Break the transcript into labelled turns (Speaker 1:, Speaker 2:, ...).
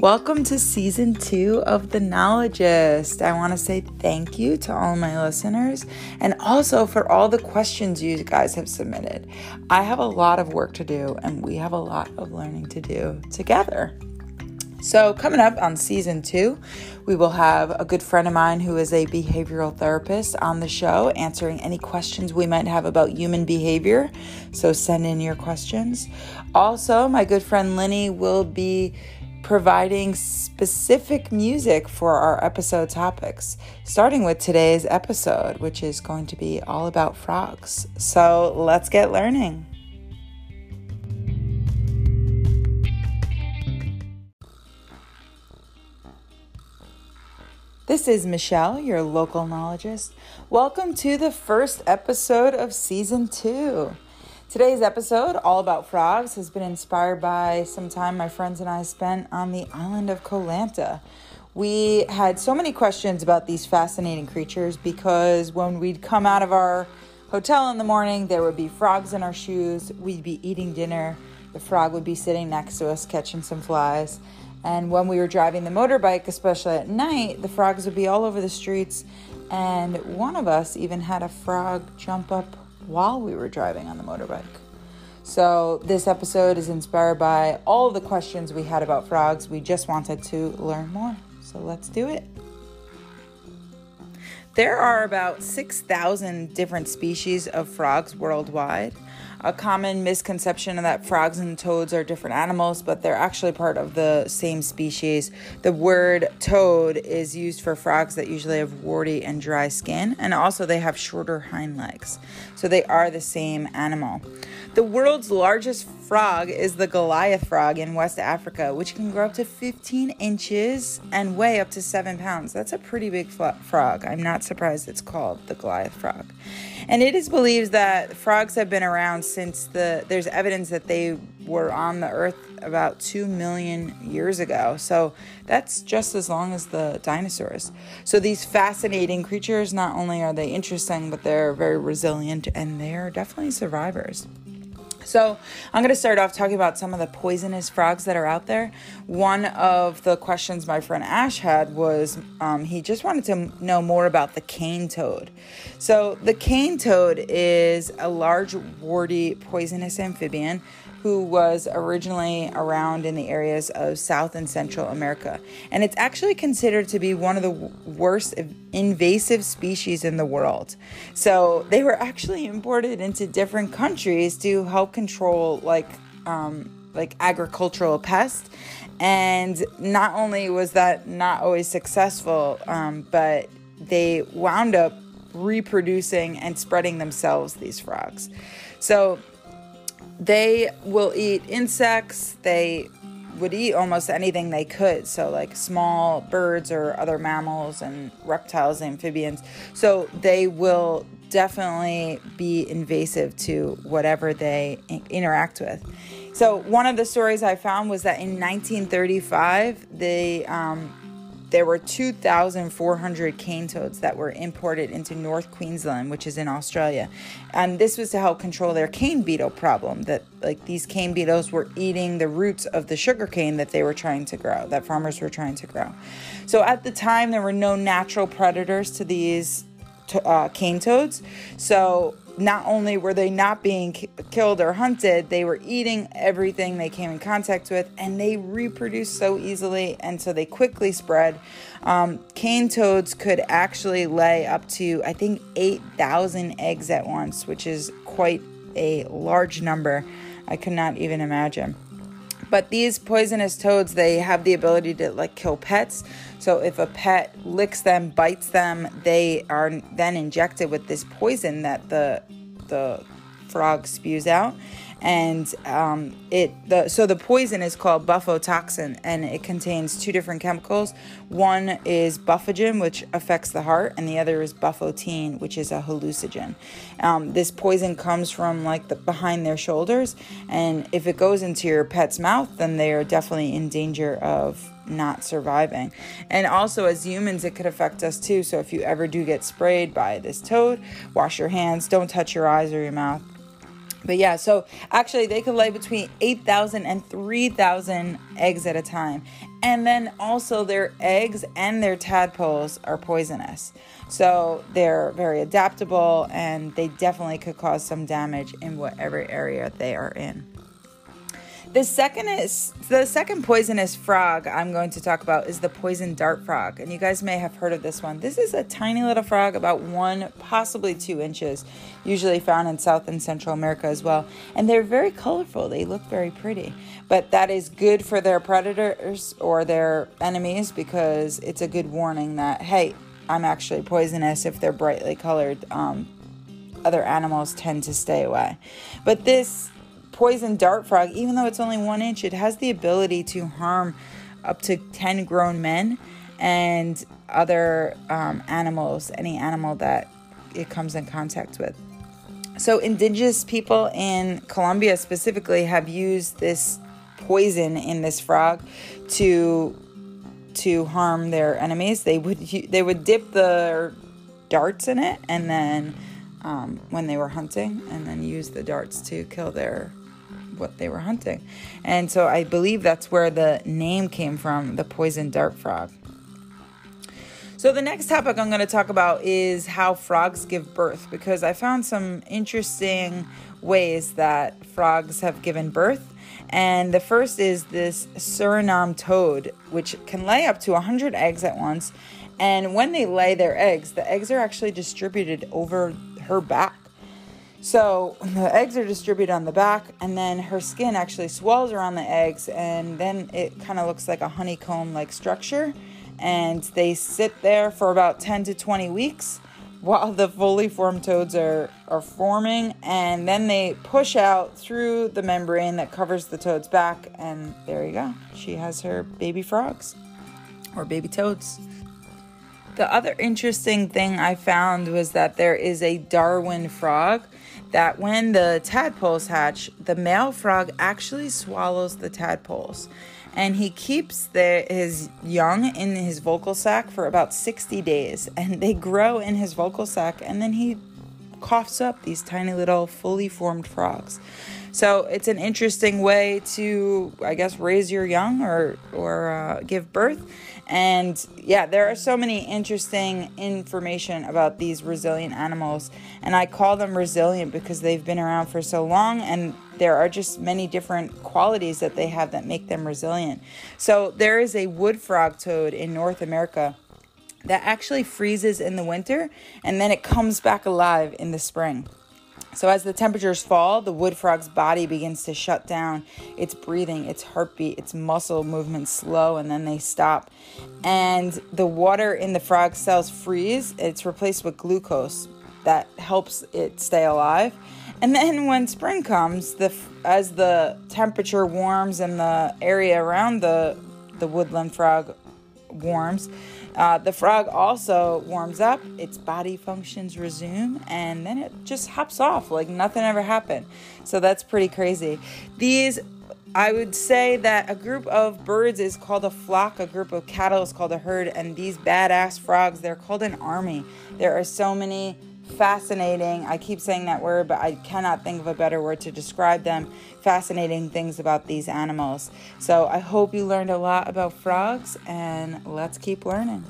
Speaker 1: Welcome to season two of The Knowledgist. I want to say thank you to all my listeners and also for all the questions you guys have submitted. I have a lot of work to do and we have a lot of learning to do together. So, coming up on season two, we will have a good friend of mine who is a behavioral therapist on the show answering any questions we might have about human behavior. So, send in your questions. Also, my good friend Linny will be providing specific music for our episode topics, starting with today's episode, which is going to be all about frogs. So, let's get learning. This is Michelle, your local knowledgist. Welcome to the first episode of season two. Today's episode, all about frogs, has been inspired by some time my friends and I spent on the island of Koh Lanta. We had so many questions about these fascinating creatures because when we'd come out of our hotel in the morning, there would be frogs in our shoes. We'd be eating dinner. The frog would be sitting next to us catching some flies. And when we were driving the motorbike, especially at night, the frogs would be all over the streets. And one of us even had a frog jump up while we were driving on the motorbike. So, this episode is inspired by all the questions we had about frogs. We just wanted to learn more. So, let's do it. There are about 6,000 different species of frogs worldwide. A common misconception is that frogs and toads are different animals, but they're actually part of the same species. The word toad is used for frogs that usually have warty and dry skin, and also they have shorter hind legs. So they are the same animal. The world's largest frog is the Goliath frog in West Africa, which can grow up to 15 inches and weigh up to 7 pounds. That's a pretty big frog. I'm not surprised it's called the Goliath frog. And it is believed that frogs have been around since the there's evidence that they were on the earth about 2 million years ago. So that's just as long as the dinosaurs. So these fascinating creatures not only are they interesting, but they're very resilient and they're definitely survivors. So, I'm going to start off talking about some of the poisonous frogs that are out there. One of the questions my friend Ash had was um, he just wanted to know more about the cane toad. So, the cane toad is a large, warty, poisonous amphibian who was originally around in the areas of South and Central America. And it's actually considered to be one of the worst invasive species in the world. So they were actually imported into different countries to help control like um, like agricultural pests. And not only was that not always successful, um, but they wound up reproducing and spreading themselves, these frogs. So they will eat insects. They would eat almost anything they could. So, like small birds or other mammals and reptiles, amphibians. So, they will definitely be invasive to whatever they interact with. So, one of the stories I found was that in 1935, they um, there were 2,400 cane toads that were imported into North Queensland, which is in Australia. And this was to help control their cane beetle problem that like these cane beetles were eating the roots of the sugar cane that they were trying to grow, that farmers were trying to grow. So at the time, there were no natural predators to these uh, cane toads. So not only were they not being k- killed or hunted, they were eating everything they came in contact with, and they reproduced so easily, and so they quickly spread. Um, cane toads could actually lay up to, I think, 8,000 eggs at once, which is quite a large number. I could not even imagine. But these poisonous toads, they have the ability to like kill pets. So if a pet licks them, bites them, they are then injected with this poison that the the frog spews out and um, it the so the poison is called bufotoxin and it contains two different chemicals one is buffogen which affects the heart and the other is bufotein which is a hallucinogen um, this poison comes from like the behind their shoulders and if it goes into your pet's mouth then they are definitely in danger of not surviving. And also, as humans, it could affect us too. So, if you ever do get sprayed by this toad, wash your hands, don't touch your eyes or your mouth. But yeah, so actually they can lay between 8,000 and 3,000 eggs at a time. And then also their eggs and their tadpoles are poisonous. So they're very adaptable and they definitely could cause some damage in whatever area they are in. The second is the second poisonous frog I'm going to talk about is the poison dart frog, and you guys may have heard of this one. This is a tiny little frog, about one, possibly two inches, usually found in South and Central America as well. And they're very colorful. They look very pretty, but that is good for their predators or their enemies because it's a good warning that hey, I'm actually poisonous if they're brightly colored. Um, other animals tend to stay away, but this poison dart frog, even though it's only one inch, it has the ability to harm up to 10 grown men and other um, animals, any animal that it comes in contact with. So, indigenous people in Colombia specifically have used this poison in this frog to to harm their enemies. They would they would dip the darts in it, and then um, when they were hunting, and then use the darts to kill their what they were hunting. And so I believe that's where the name came from, the poison dart frog. So, the next topic I'm going to talk about is how frogs give birth because I found some interesting ways that frogs have given birth. And the first is this Suriname toad, which can lay up to 100 eggs at once. And when they lay their eggs, the eggs are actually distributed over her back. So the eggs are distributed on the back, and then her skin actually swells around the eggs, and then it kind of looks like a honeycomb like structure. And they sit there for about 10 to 20 weeks while the fully formed toads are, are forming, and then they push out through the membrane that covers the toad's back, and there you go. She has her baby frogs or baby toads. The other interesting thing I found was that there is a Darwin frog that when the tadpoles hatch, the male frog actually swallows the tadpoles. And he keeps the, his young in his vocal sac for about 60 days. And they grow in his vocal sac, and then he coughs up these tiny little fully formed frogs. So it's an interesting way to, I guess, raise your young or or uh, give birth. And yeah, there are so many interesting information about these resilient animals, and I call them resilient because they've been around for so long, and there are just many different qualities that they have that make them resilient. So there is a wood frog toad in North America that actually freezes in the winter and then it comes back alive in the spring. So, as the temperatures fall, the wood frog's body begins to shut down. Its breathing, its heartbeat, its muscle movements slow, and then they stop. And the water in the frog cells freeze. It's replaced with glucose that helps it stay alive. And then when spring comes, the as the temperature warms and the area around the the woodland frog warms, uh, the frog also warms up, its body functions resume, and then it just hops off like nothing ever happened. So that's pretty crazy. These I would say that a group of birds is called a flock, a group of cattle is called a herd, and these badass frogs, they're called an army. There are so many fascinating, I keep saying that word, but I cannot think of a better word to describe them, fascinating things about these animals. So I hope you learned a lot about frogs, and let's keep learning.